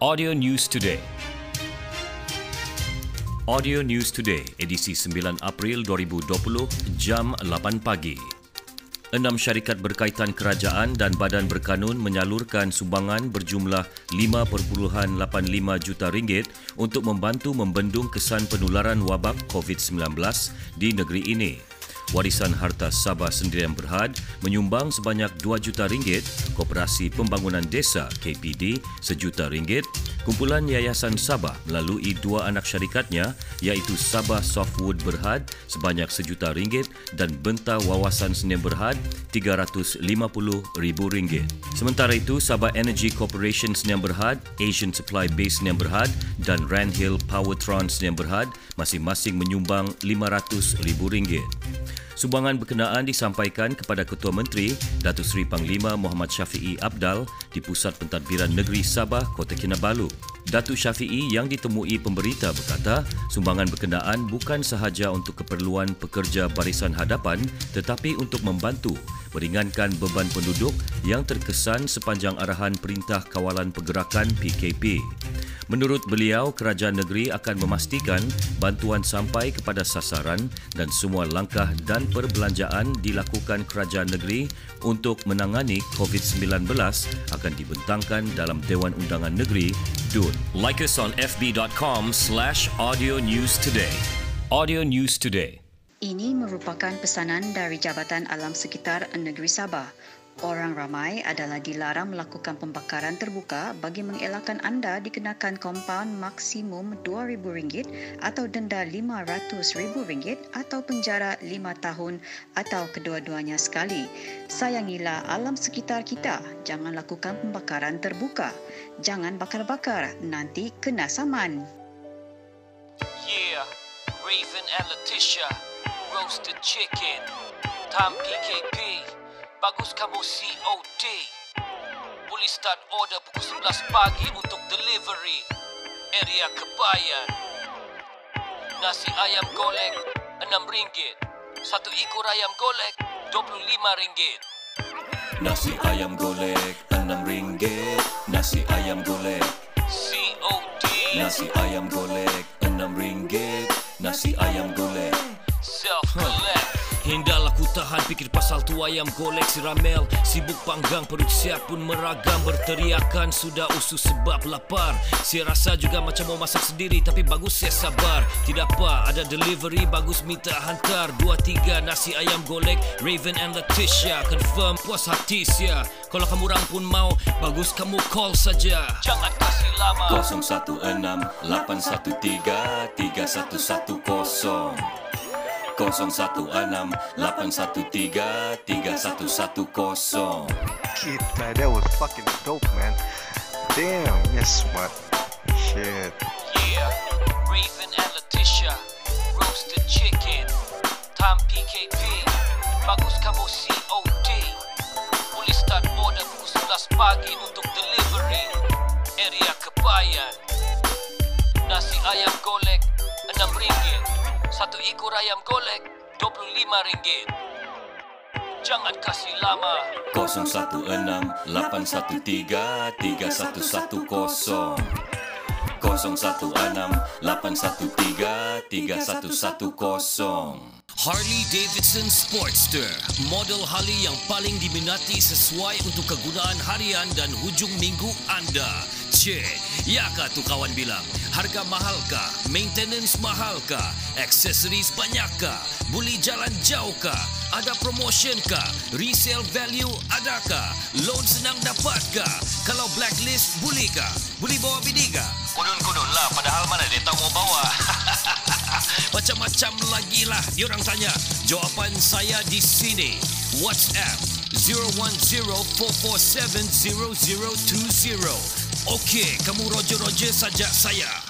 Audio News Today. Audio News Today, edisi 9 April 2020, jam 8 pagi. Enam syarikat berkaitan kerajaan dan badan berkanun menyalurkan sumbangan berjumlah 5.85 juta ringgit untuk membantu membendung kesan penularan wabak COVID-19 di negeri ini. Warisan Harta Sabah Sendirian Berhad menyumbang sebanyak 2 juta ringgit, Koperasi Pembangunan Desa KPD sejuta ringgit, kumpulan Yayasan Sabah melalui dua anak syarikatnya iaitu Sabah Softwood Berhad sebanyak sejuta ringgit dan Benta Wawasan Sendirian Berhad 350 ribu ringgit. Sementara itu, Sabah Energy Corporation Sendirian Berhad, Asian Supply Base Sendirian Berhad dan Randhill Powertron Sendirian Berhad masing-masing menyumbang 500 ribu ringgit. Sumbangan berkenaan disampaikan kepada Ketua Menteri Datuk Seri Panglima Muhammad Syafiee Abdal di Pusat Pentadbiran Negeri Sabah, Kota Kinabalu. Datuk Syafiee yang ditemui pemberita berkata, sumbangan berkenaan bukan sahaja untuk keperluan pekerja barisan hadapan tetapi untuk membantu meringankan beban penduduk yang terkesan sepanjang arahan Perintah Kawalan Pergerakan PKP. Menurut beliau, kerajaan negeri akan memastikan bantuan sampai kepada sasaran dan semua langkah dan perbelanjaan dilakukan kerajaan negeri untuk menangani COVID-19 akan dibentangkan dalam Dewan Undangan Negeri DUN. Like us on fb.com slash audio news today. Audio News Today. Ini merupakan pesanan dari Jabatan Alam Sekitar Negeri Sabah Orang ramai adalah dilarang melakukan pembakaran terbuka bagi mengelakkan anda dikenakan kompaun maksimum RM2,000 atau denda RM500,000 atau penjara 5 tahun atau kedua-duanya sekali. Sayangilah alam sekitar kita. Jangan lakukan pembakaran terbuka. Jangan bakar-bakar. Nanti kena saman. Yeah, Raven and Letitia, roasted chicken, Tom PKP. Bagus kamu COD Boleh start order pukul 11 pagi untuk delivery. Area Kebayan. Nasi ayam golek RM6 Satu ekor ayam golek RM25 Nasi ayam golek RM6 Nasi ayam golek. COD Nasi ayam golek RM6 Nasi ayam golek fikir pasal tu ayam golek si ramel. Sibuk panggang perut siap pun meragam. Berteriakan sudah usus sebab lapar. Saya rasa juga macam mau masak sendiri Tapi bagus saya sabar. Tidak apa ada delivery bagus minta hantar. Dua tiga nasi ayam golek Raven and Letitia. Confirm puas hati sia. Kalau kamu orang pun mau Bagus kamu call saja. Jangan kasih lama. 016 813 3110 016-813-3110 Kid, man, that was fucking dope, man. Damn, yes, smart. Shit. Yeah, Raven and Letitia, roasted chicken, Tom PKP, bagus kamu COD. Boleh start order pukul 11 pagi untuk delivery. Area Kebayan. Nasi ayam golek RM6. Ekor ayam golek RM25. Jangan kasih lama. 016-813-3110 016-813-3110 Harley Davidson Sportster, model Harley yang paling diminati sesuai untuk kegunaan harian dan hujung minggu anda. Cik, ya kah tu kawan bilang? Harga mahal kah? Maintenance mahal kah? Aksesoris banyak kah? Boleh jalan jauh kah? Ada promotion kah? Resale value adakah? Loan senang dapat kah? Kalau blacklist boleh kah? Boleh bawa bini kah? Kudun-kudun lah, padahal mana dia tahu mau bawa. Macam-macam lagi lah diorang tanya. Jawapan saya di sini. WhatsApp 010-447-0020. Okey, kamu roger-roger saja saya.